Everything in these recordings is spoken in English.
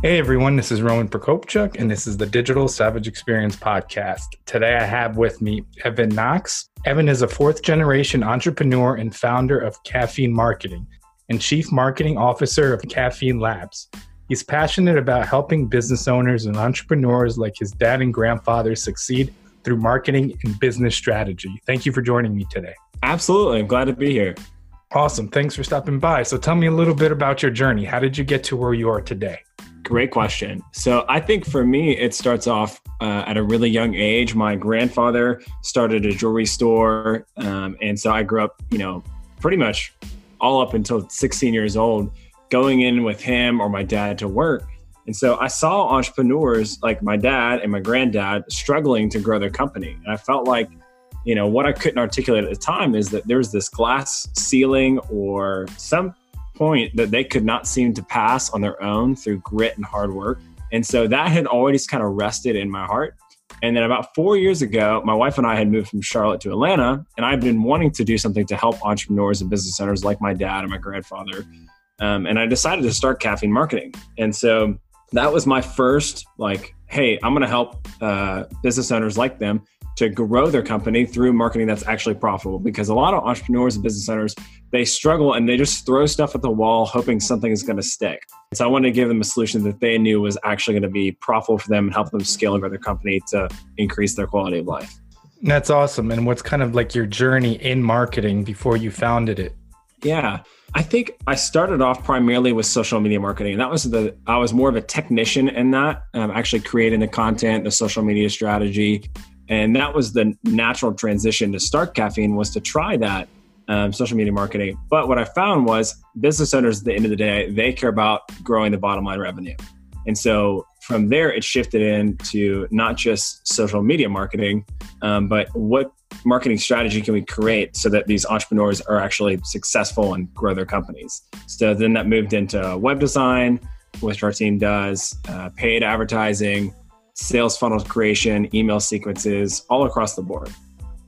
Hey everyone, this is Roman Prokopchuk, and this is the Digital Savage Experience podcast. Today I have with me Evan Knox. Evan is a fourth generation entrepreneur and founder of Caffeine Marketing and chief marketing officer of Caffeine Labs. He's passionate about helping business owners and entrepreneurs like his dad and grandfather succeed through marketing and business strategy. Thank you for joining me today. Absolutely. I'm glad to be here. Awesome. Thanks for stopping by. So tell me a little bit about your journey. How did you get to where you are today? Great question. So I think for me, it starts off uh, at a really young age. My grandfather started a jewelry store, um, and so I grew up, you know, pretty much all up until 16 years old, going in with him or my dad to work. And so I saw entrepreneurs like my dad and my granddad struggling to grow their company, and I felt like you know what i couldn't articulate at the time is that there's this glass ceiling or some point that they could not seem to pass on their own through grit and hard work. And so that had always kind of rested in my heart. And then about four years ago, my wife and I had moved from Charlotte to Atlanta, and I've been wanting to do something to help entrepreneurs and business owners like my dad and my grandfather. Um, and I decided to start caffeine marketing. And so that was my first, like, hey, I'm going to help uh, business owners like them to grow their company through marketing that's actually profitable. Because a lot of entrepreneurs and business owners they struggle and they just throw stuff at the wall hoping something is going to stick. So i wanted to give them a solution that they knew was actually going to be profitable for them and help them scale and grow their company to increase their quality of life. That's awesome. And what's kind of like your journey in marketing before you founded it? Yeah. I think I started off primarily with social media marketing. And that was the I was more of a technician in that, um, actually creating the content, the social media strategy, and that was the natural transition to start caffeine was to try that um, social media marketing. But what i found was business owners at the end of the day they care about growing the bottom line revenue. And so from there it shifted into not just social media marketing um, but what marketing strategy can we create so that these entrepreneurs are actually successful and grow their companies? So then that moved into web design which our team does uh, paid advertising sales funnel creation, email sequences, all across the board.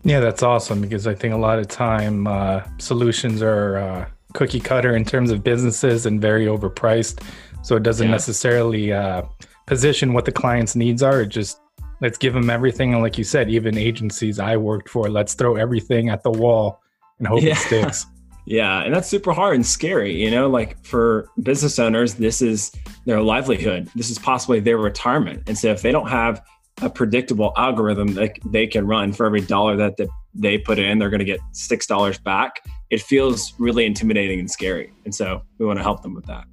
Yeah, that's awesome because I think a lot of time uh, solutions are uh, cookie cutter in terms of businesses and very overpriced. So it doesn't yeah. necessarily uh, position what the client's needs are. It just let's give them everything. And like you said, even agencies I worked for, let's throw everything at the wall and hope yeah. it sticks. Yeah, and that's super hard and scary. You know, like for business owners, this is their livelihood. This is possibly their retirement. And so if they don't have a predictable algorithm that they can run for every dollar that they put in, they're going to get six dollars back. It feels really intimidating and scary. And so we want to help them with that.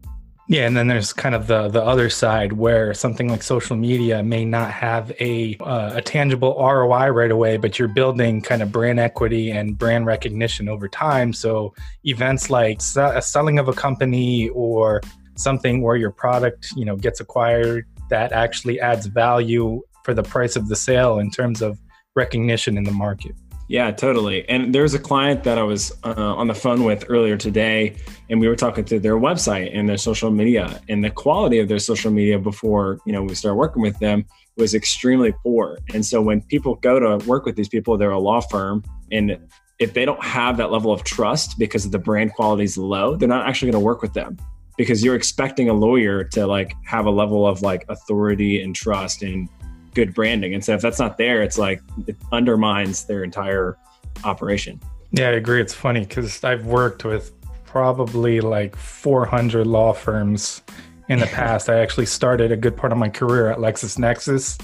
Yeah, and then there's kind of the the other side where something like social media may not have a uh, a tangible ROI right away, but you're building kind of brand equity and brand recognition over time. So events like a selling of a company or something where your product, you know, gets acquired that actually adds value for the price of the sale in terms of recognition in the market. Yeah, totally. And there's a client that I was uh, on the phone with earlier today, and we were talking to their website and their social media, and the quality of their social media before you know we started working with them was extremely poor. And so when people go to work with these people, they're a law firm, and if they don't have that level of trust because the brand quality is low, they're not actually going to work with them because you're expecting a lawyer to like have a level of like authority and trust and good branding. And so if that's not there, it's like it undermines their entire operation. Yeah, I agree. It's funny because I've worked with probably like 400 law firms in the past. I actually started a good part of my career at LexisNexis,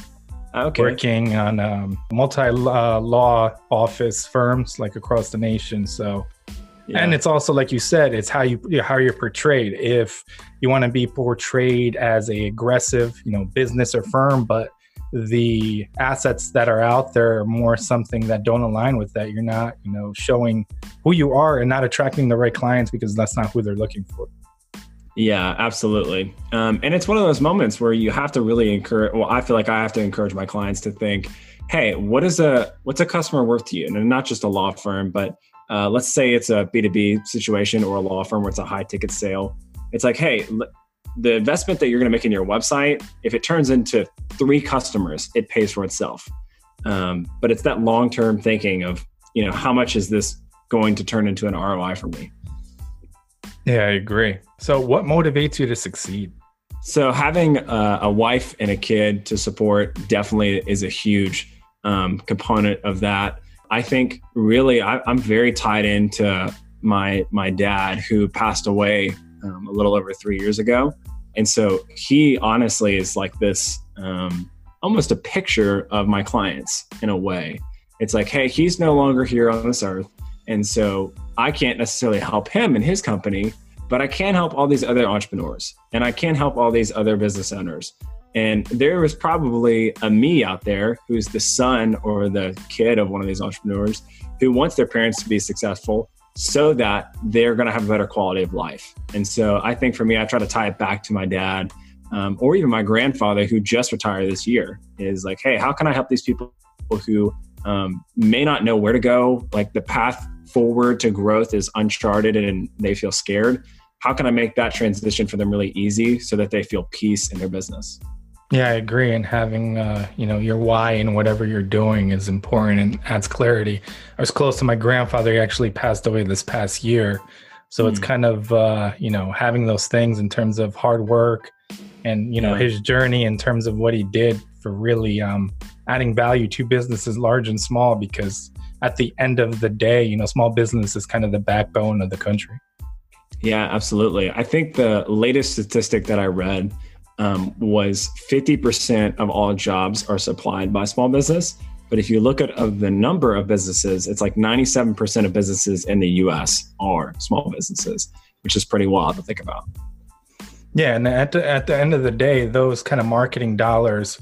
okay. working on um, multi uh, law office firms like across the nation. So, yeah. and it's also like you said, it's how you how you're portrayed. If you want to be portrayed as a aggressive, you know, business or firm, but the assets that are out there are more something that don't align with that. You're not, you know, showing who you are and not attracting the right clients because that's not who they're looking for. Yeah, absolutely. Um, and it's one of those moments where you have to really encourage. Well, I feel like I have to encourage my clients to think, "Hey, what is a what's a customer worth to you?" And not just a law firm, but uh, let's say it's a B two B situation or a law firm where it's a high ticket sale. It's like, hey, the investment that you're going to make in your website, if it turns into three customers, it pays for itself. Um, but it's that long term thinking of, you know, how much is this going to turn into an ROI for me? Yeah, I agree. So, what motivates you to succeed? So, having a, a wife and a kid to support definitely is a huge um, component of that. I think really I, am very tied into my my dad who passed away um, a little over three years ago, and so he honestly is like this um, almost a picture of my clients in a way. It's like, hey, he's no longer here on this earth. And so I can't necessarily help him and his company, but I can help all these other entrepreneurs and I can help all these other business owners. And there is probably a me out there who's the son or the kid of one of these entrepreneurs who wants their parents to be successful so that they're going to have a better quality of life. And so I think for me, I try to tie it back to my dad um, or even my grandfather who just retired this year is like, hey, how can I help these people who um, may not know where to go? Like the path forward to growth is uncharted and they feel scared. How can I make that transition for them really easy so that they feel peace in their business? Yeah, I agree. And having uh, you know your why in whatever you're doing is important and adds clarity. I was close to my grandfather; he actually passed away this past year, so mm. it's hmm. kind of uh, you know having those things in terms of hard work and you know yeah. his journey in terms of what he did for really um, adding value to businesses large and small because at the end of the day, you know, small business is kind of the backbone of the country. Yeah, absolutely. I think the latest statistic that I read um, was 50% of all jobs are supplied by small business. But if you look at the number of businesses, it's like 97% of businesses in the US are small businesses, which is pretty wild to think about. Yeah, and at the, at the end of the day, those kind of marketing dollars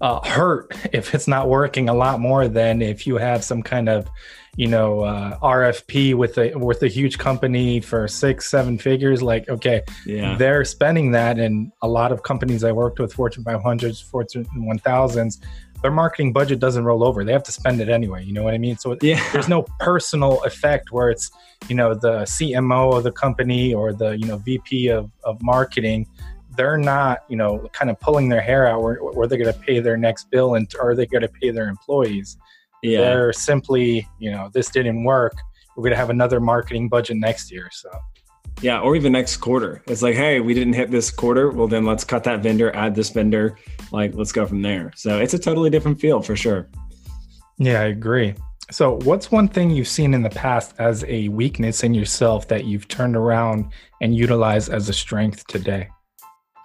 uh, hurt if it's not working a lot more than if you have some kind of you know uh, RFP with a with a huge company for six seven figures like okay yeah. they're spending that. And a lot of companies I worked with Fortune 500s Fortune 1000s their marketing budget doesn't roll over. They have to spend it anyway. You know what I mean? So yeah. there's no personal effect where it's you know the CMO of the company or the you know VP of, of marketing they're not, you know, kind of pulling their hair out where, where they're going to pay their next bill and are they going to pay their employees. Yeah. They're simply, you know, this didn't work. We're going to have another marketing budget next year. So, yeah, or even next quarter. It's like, hey, we didn't hit this quarter. Well, then let's cut that vendor, add this vendor. Like, let's go from there. So it's a totally different feel for sure. Yeah, I agree. So, what's one thing you've seen in the past as a weakness in yourself that you've turned around and utilized as a strength today?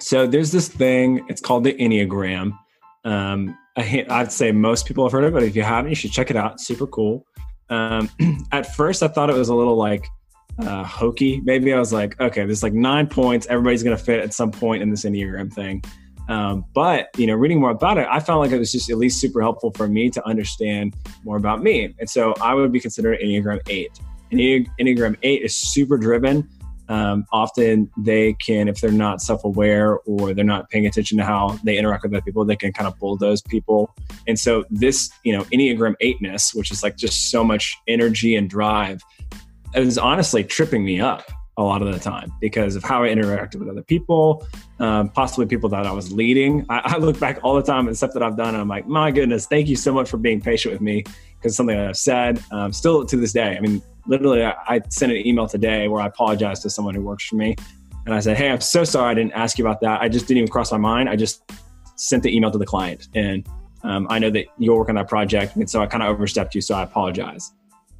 So there's this thing. It's called the Enneagram. Um, I, would say most people have heard of it, but if you haven't, you should check it out. It's super cool. Um, at first, I thought it was a little like uh, hokey. Maybe I was like, okay, there's like nine points. Everybody's going to fit at some point in this Enneagram thing. Um, but you know, reading more about it, I found like it was just at least super helpful for me to understand more about me. And so I would be considered Enneagram Eight. Enneagram Eight is super driven. Um, often they can, if they're not self aware or they're not paying attention to how they interact with other people, they can kind of bulldoze people. And so, this, you know, Enneagram eightness, which is like just so much energy and drive, is honestly tripping me up a lot of the time because of how I interacted with other people, um, possibly people that I was leading. I, I, look back all the time at stuff that I've done, and I'm like, my goodness, thank you so much for being patient with me because something that I've said, um, still to this day. I mean, literally, I, I sent an email today where I apologized to someone who works for me. And I said, Hey, I'm so sorry I didn't ask you about that. I just didn't even cross my mind. I just sent the email to the client. And um, I know that you're working on that project. And so I kind of overstepped you. So I apologize.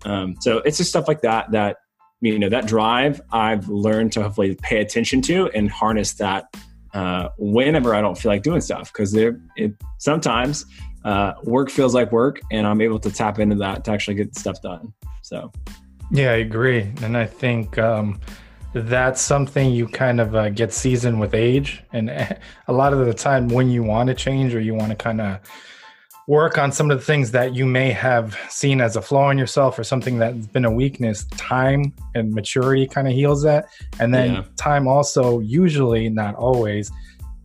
Um, so it's just stuff like that, that, you know, that drive I've learned to hopefully pay attention to and harness that uh, whenever I don't feel like doing stuff. Cause it sometimes uh, work feels like work and I'm able to tap into that to actually get stuff done. So yeah, I agree. And I think um, that's something you kind of uh, get seasoned with age. And a lot of the time, when you want to change or you want to kind of work on some of the things that you may have seen as a flaw in yourself or something that's been a weakness, time and maturity kind of heals that. And then yeah. time also, usually, not always,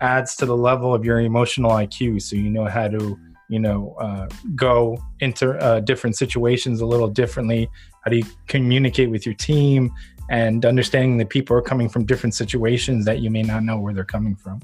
adds to the level of your emotional IQ. So you know how to you know uh, go into uh, different situations a little differently. How do you communicate with your team and understanding that people are coming from different situations that you may not know where they're coming from?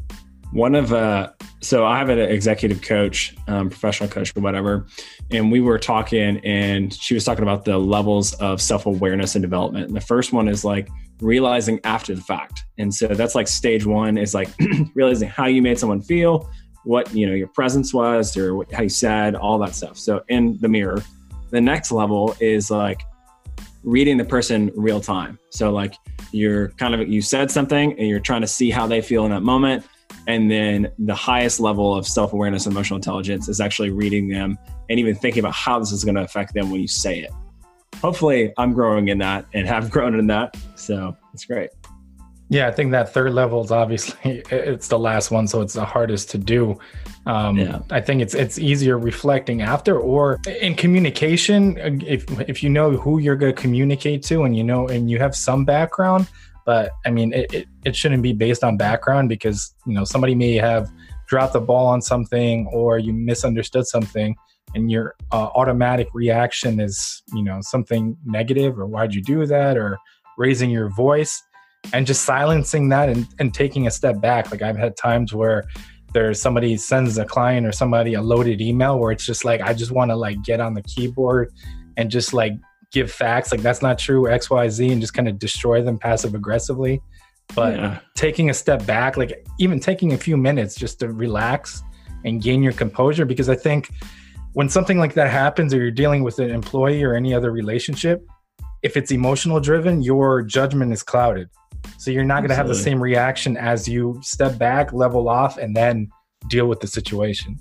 One of uh so i have an executive coach um, professional coach or whatever and we were talking and she was talking about the levels of self-awareness and development. And the first one is like realizing after the fact. And so that's like stage one is like realizing how you made someone feel what you know your presence was or what, how you said all that stuff. So in the mirror the next level is like reading the person real time. So like you're kind of you said something and you're trying to see how they feel in that moment. And then the highest level of self-awareness and emotional intelligence is actually reading them and even thinking about how this is going to affect them when you say it. Hopefully i'm growing in that and have grown in that. So it's great yeah, I think that third level is obviously it's the last one, so it's the hardest to do. Um, yeah. I think it's it's easier reflecting after or in communication. If if you know who you're going to communicate to, and you know, and you have some background, but I mean, it, it, it shouldn't be based on background because you know somebody may have dropped the ball on something or you misunderstood something, and your uh, automatic reaction is you know something negative or why'd you do that or raising your voice and just silencing that and, and taking a step back. Like I've had times where there's somebody sends a client or somebody a loaded email where it's just like I just want to like get on the keyboard and just like give facts like that's not true XYZ and just kind of destroy them passive aggressively. But yeah. taking a step back, like even taking a few minutes just to relax and gain your composure because I think when something like that happens or you're dealing with an employee or any other relationship, if it's emotional driven, your judgment is clouded. So you're not going to have the same reaction as you step back, level off, and then deal with the situation.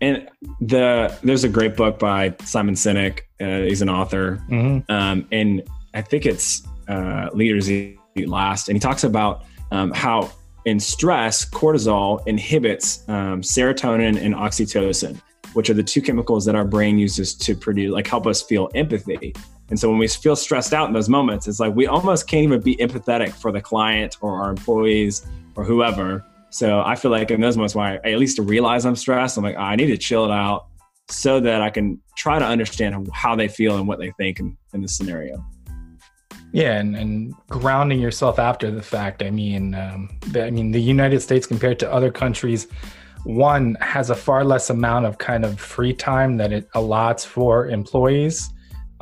And the there's a great book by Simon Sinek. Uh, he's an author, mm-hmm. um, and I think it's uh, Leaders Eat Last, and he talks about um, how in stress, cortisol inhibits um, serotonin and oxytocin, which are the two chemicals that our brain uses to produce, like help us feel empathy. And so when we feel stressed out in those moments, it's like we almost can't even be empathetic for the client or our employees or whoever. So I feel like in those moments where I, at least to realize I'm stressed, I'm like, oh, I need to chill it out so that I can try to understand how they feel and what they think in, in this scenario. Yeah, and, and grounding yourself after the fact. I mean, um, the, I mean, the United States compared to other countries, one has a far less amount of kind of free time that it allots for employees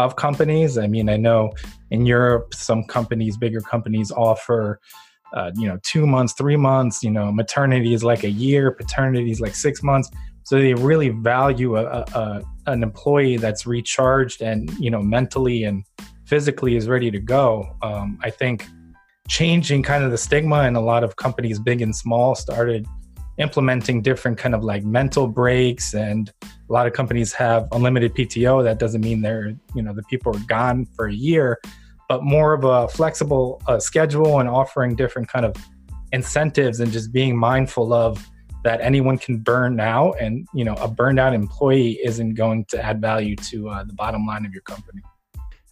of companies. I mean, I know in Europe, some companies, bigger companies, offer uh, you know two months, three months. You know, maternity is like a year, paternity is like six months. So they really value a, a, a an employee that's recharged and you know mentally and physically is ready to go. Um, I think changing kind of the stigma and a lot of companies, big and small, started implementing different kind of like mental breaks and a lot of companies have unlimited PTO. That doesn't mean they're, you know, the people are gone for a year, but more of a flexible uh, schedule and offering different kind of incentives and just being mindful of that anyone can burn out and, you know, a burned out employee isn't going to add value to uh, the bottom line of your company.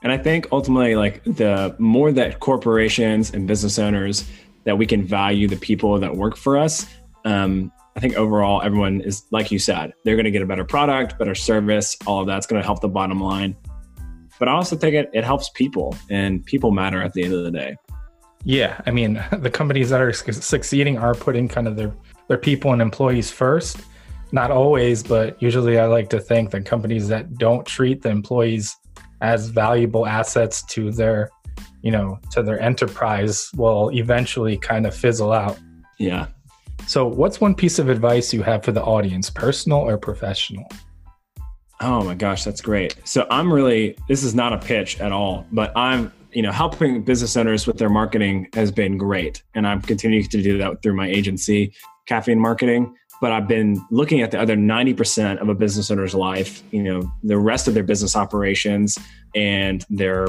And I think ultimately, like the more that corporations and business owners that we can value the people that work for us, um, I think overall, everyone is like you said, they're going to get a better product, better service. All of that's going to help the bottom line. But I also think it, it helps people, and people matter at the end of the day. Yeah, I mean, the companies that are succeeding are putting kind of their their people and employees first. Not always, but usually, I like to think that companies that don't treat the employees as valuable assets to their, you know, to their enterprise will eventually kind of fizzle out. Yeah, so, what's one piece of advice you have for the audience, personal or professional? Oh my gosh, that's great. So, I'm really, this is not a pitch at all, but I'm, you know, helping business owners with their marketing has been great. And I'm continuing to do that through my agency, Caffeine Marketing. But I've been looking at the other 90% of a business owner's life, you know, the rest of their business operations and their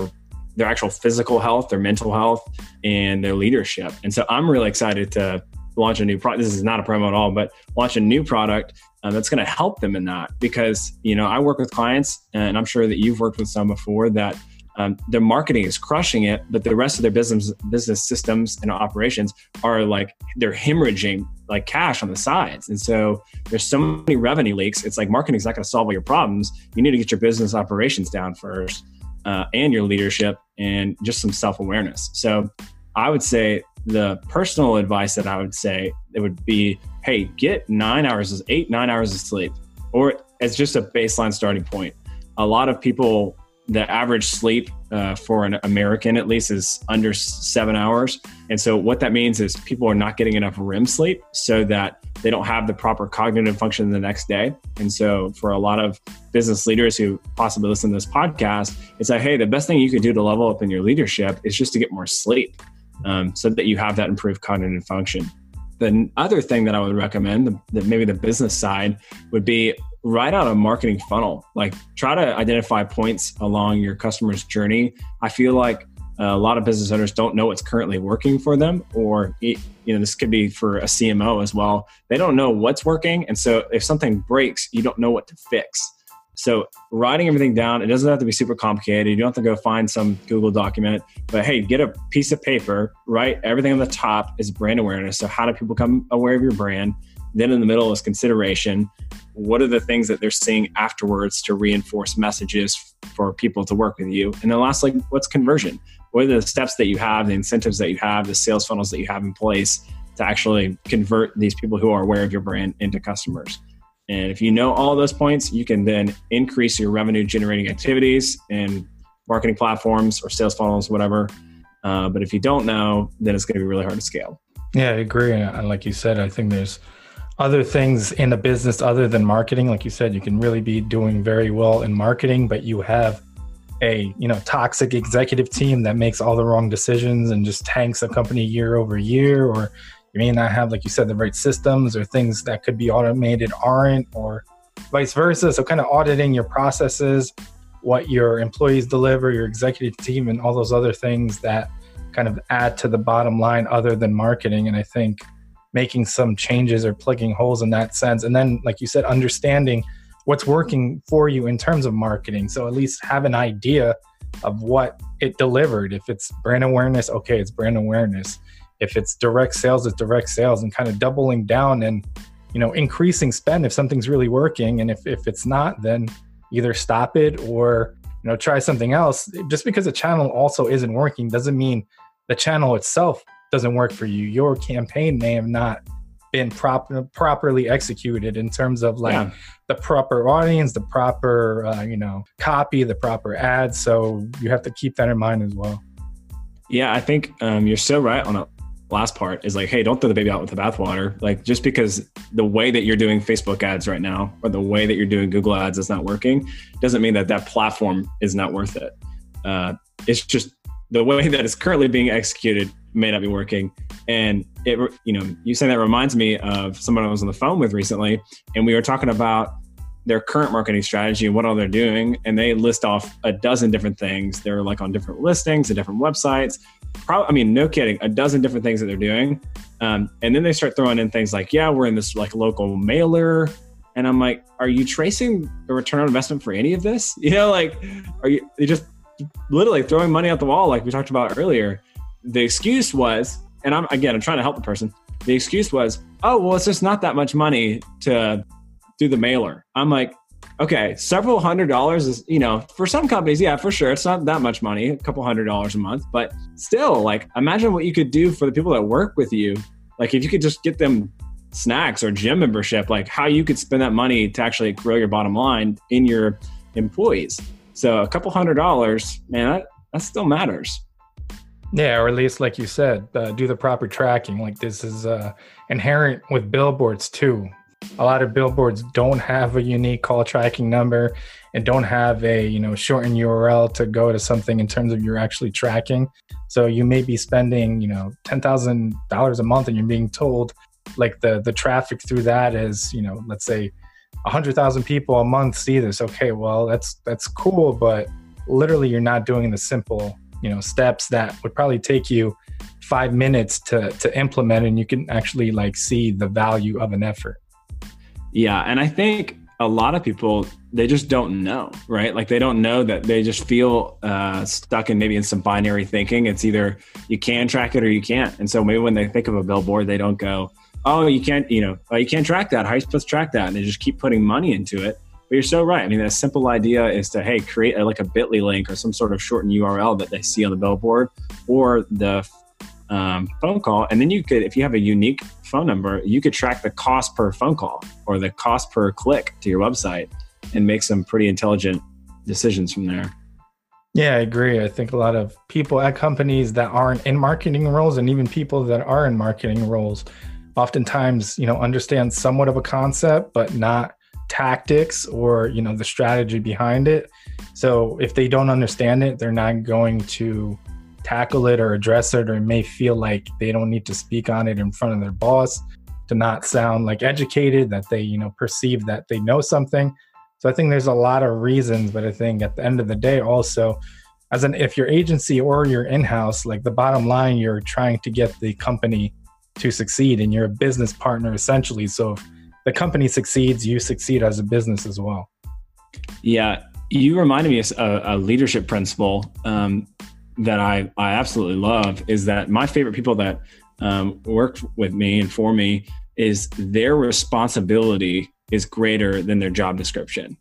their actual physical health, their mental health, and their leadership. And so I'm really excited to launch a new product. This is not a promo at all, but launch a new product um, that's going to help them in that because you know I work with clients, and I'm sure that you've worked with some before that um, their marketing is crushing it, but the rest of their business business systems and operations are like they're hemorrhaging like cash on the sides. And so there's so many revenue leaks. It's like marketing is not going to solve all your problems. You need to get your business operations down first, uh, and your leadership, and just some self awareness. So I would say the personal advice that I would say it would be, hey, get nine hours, eight nine hours of sleep, or as just a baseline starting point. A lot of people the average sleep uh, for an American, at least, is under seven hours. And so, what that means is people are not getting enough REM sleep so that they don't have the proper cognitive function the next day. And so, for a lot of business leaders who possibly listen to this podcast, it's like, hey, the best thing you could do to level up in your leadership is just to get more sleep um, so that you have that improved cognitive function. The other thing that I would recommend, the, maybe the business side, would be write out a marketing funnel. Like try to identify points along your customer's journey. I feel like a lot of business owners don't know what's currently working for them, or you know, this could be for a CMO as well. They don't know what's working, and so if something breaks, you don't know what to fix. So writing everything down, it doesn't have to be super complicated. You don't have to go find some Google document, but hey, get a piece of paper, write everything on the top is brand awareness. So how do people become aware of your brand? Then in the middle is consideration. What are the things that they're seeing afterwards to reinforce messages for people to work with you? And then lastly, what's conversion? What are the steps that you have, the incentives that you have, the sales funnels that you have in place to actually convert these people who are aware of your brand into customers? And if you know all those points, you can then increase your revenue generating activities and marketing platforms or sales funnels, whatever. Uh, but if you don't know, then it's going to be really hard to scale. Yeah, I agree. And like you said, I think there's other things in a business other than marketing. Like you said, you can really be doing very well in marketing, but you have a you know toxic executive team that makes all the wrong decisions and just tanks a company year over year, or you may not have, like you said, the right systems or things that could be automated aren't, or vice versa. So, kind of auditing your processes, what your employees deliver, your executive team, and all those other things that kind of add to the bottom line other than marketing. And I think making some changes or plugging holes in that sense. And then, like you said, understanding what's working for you in terms of marketing. So at least have an idea of what it delivered. If it's brand awareness, okay, it's brand awareness. If it's direct sales, it's direct sales and kind of doubling down and you know increasing spend if something's really working. And if, if it's not, then either stop it or you know try something else. Just because a channel also isn't working doesn't mean the channel itself doesn't work for you. Your campaign may have not been proper properly executed in terms of like yeah. the proper audience, the proper uh, you know copy, the proper ads. So you have to keep that in mind as well. Yeah, I think um, you're so right on the last part. Is like, hey, don't throw the baby out with the bathwater. Like just because the way that you're doing Facebook ads right now or the way that you're doing Google ads is not working, doesn't mean that that platform is not worth it. Uh, it's just the way that it's currently being executed may not be working. And it, you know, you saying that reminds me of someone I was on the phone with recently, and we were talking about their current marketing strategy and what all they're doing. And they list off a dozen different things. They're like on different listings and different websites. Probably, I mean, no kidding, a dozen different things that they're doing. Um, and then they start throwing in things like, yeah, we're in this like local mailer. And I'm like, are you tracing the return on investment for any of this? You know, like, are you, you just literally throwing money out the wall, like we talked about earlier? the excuse was, and I'm again, I'm trying to help the person. The excuse was, oh, well, it's just not that much money to do the mailer. I'm like, okay, several hundred dollars is, you know, for some companies, yeah, for sure, it's not that much money, a couple hundred dollars a month, but still, like, imagine what you could do for the people that work with you. Like, if you could just get them snacks or gym membership, like how you could spend that money to actually grow your bottom line in your employees. So, a couple hundred dollars, man, that, that still matters. Yeah, or at least, like you said, uh, do the proper tracking. Like this is uh, inherent with billboards too. A lot of billboards don't have a unique call tracking number and don't have a you know shortened URL to go to something in terms of you're actually tracking. So you may be spending you know ten thousand dollars a month, and you're being told like the the traffic through that is you know let's say a hundred thousand people a month see this. Okay, well that's that's cool, but literally you're not doing the simple you know steps that would probably take you five minutes to to implement and you can actually like see the value of an effort yeah and i think a lot of people they just don't know right? Like they don't know that they just feel uh, stuck in maybe in some binary thinking. It's either you can track it or you can't. And so maybe when they think of a billboard they don't go oh you can't you know oh, you can't track that. How are you supposed to track that? And they just keep putting money into it. But you're so right. I mean a simple idea is to hey create a, like a bitly link or some sort of shortened url that they see on the billboard or the um, phone call. And then you could, if you have a unique phone number, you could track the cost per phone call or the cost per click to your website and make some pretty intelligent decisions from there. Yeah, I agree. I think a lot of people at companies that aren't in marketing roles and even people that are in marketing roles oftentimes, you know, understand somewhat of a concept, but not tactics or, you know, the strategy behind it. So if they don't understand it, they're not going to tackle it or address it or may feel like they don't need to speak on it in front of their boss to not sound like educated that they you know perceive that they know something. So i think there's a lot of reasons but i think at the end of the day also as an if your agency or your in-house like the bottom line you're trying to get the company to succeed and you're a business partner essentially. So if the company succeeds you succeed as a business as well. Yeah. You reminded me of a, a leadership principle um, that I, I absolutely love is that my favorite people that um, work with me and for me is their responsibility is greater than their job description.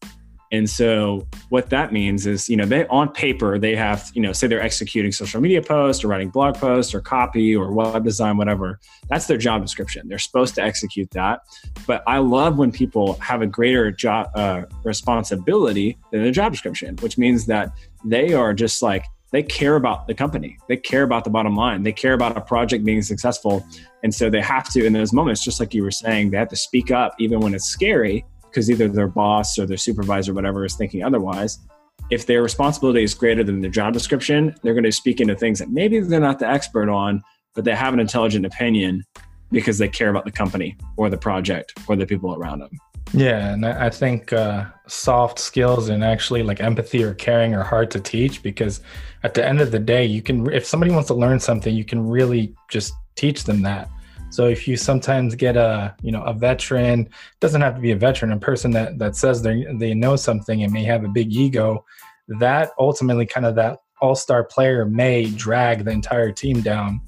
And so what that means is, you know, they on paper they have, you know, say they're executing social media posts or writing blog posts or copy or web design, whatever. That's their job description. They're supposed to execute that. But I love when people have a greater job uh, responsibility than their job description, which means that they are just like they care about the company. They care about the bottom line. They care about a project being successful. And so they have to, in those moments, just like you were saying, they have to speak up even when it's scary because either their boss or their supervisor, whatever, is thinking otherwise. If their responsibility is greater than their job description, they're going to speak into things that maybe they're not the expert on, but they have an intelligent opinion because they care about the company or the project or the people around them. Yeah, and I think uh, soft skills and actually like empathy or caring are hard to teach because at the end of the day, you can if somebody wants to learn something, you can really just teach them that. So if you sometimes get a you know a veteran, doesn't have to be a veteran, a person that that says they they know something and may have a big ego, that ultimately kind of that all star player may drag the entire team down.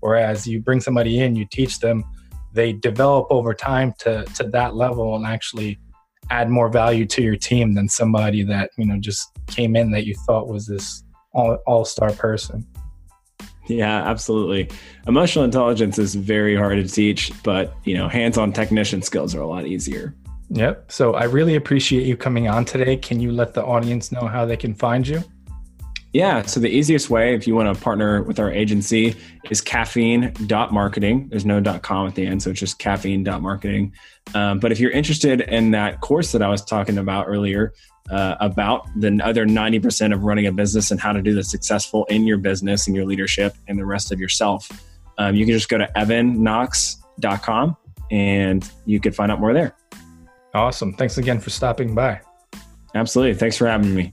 Whereas you bring somebody in, you teach them they develop over time to to that level and actually add more value to your team than somebody that you know just came in that you thought was this all, all-star person. Yeah absolutely. Emotional intelligence is very hard to teach but you know hands-on technician skills are a lot easier. Yep. So i really appreciate you coming on today. Can you let the audience know how they can find you yeah. So the easiest way, if you want to partner with our agency, is caffeine.marketing. There's no .com at the end, so it's just caffeine.marketing. Um, but if you're interested in that course that I was talking about earlier, uh, about the other 90% of running a business and how to do the successful in your business and your leadership and the rest of yourself, um, you can just go to evanknox.com and you can find out more there. Awesome. Thanks again for stopping by. Absolutely. Thanks for having me.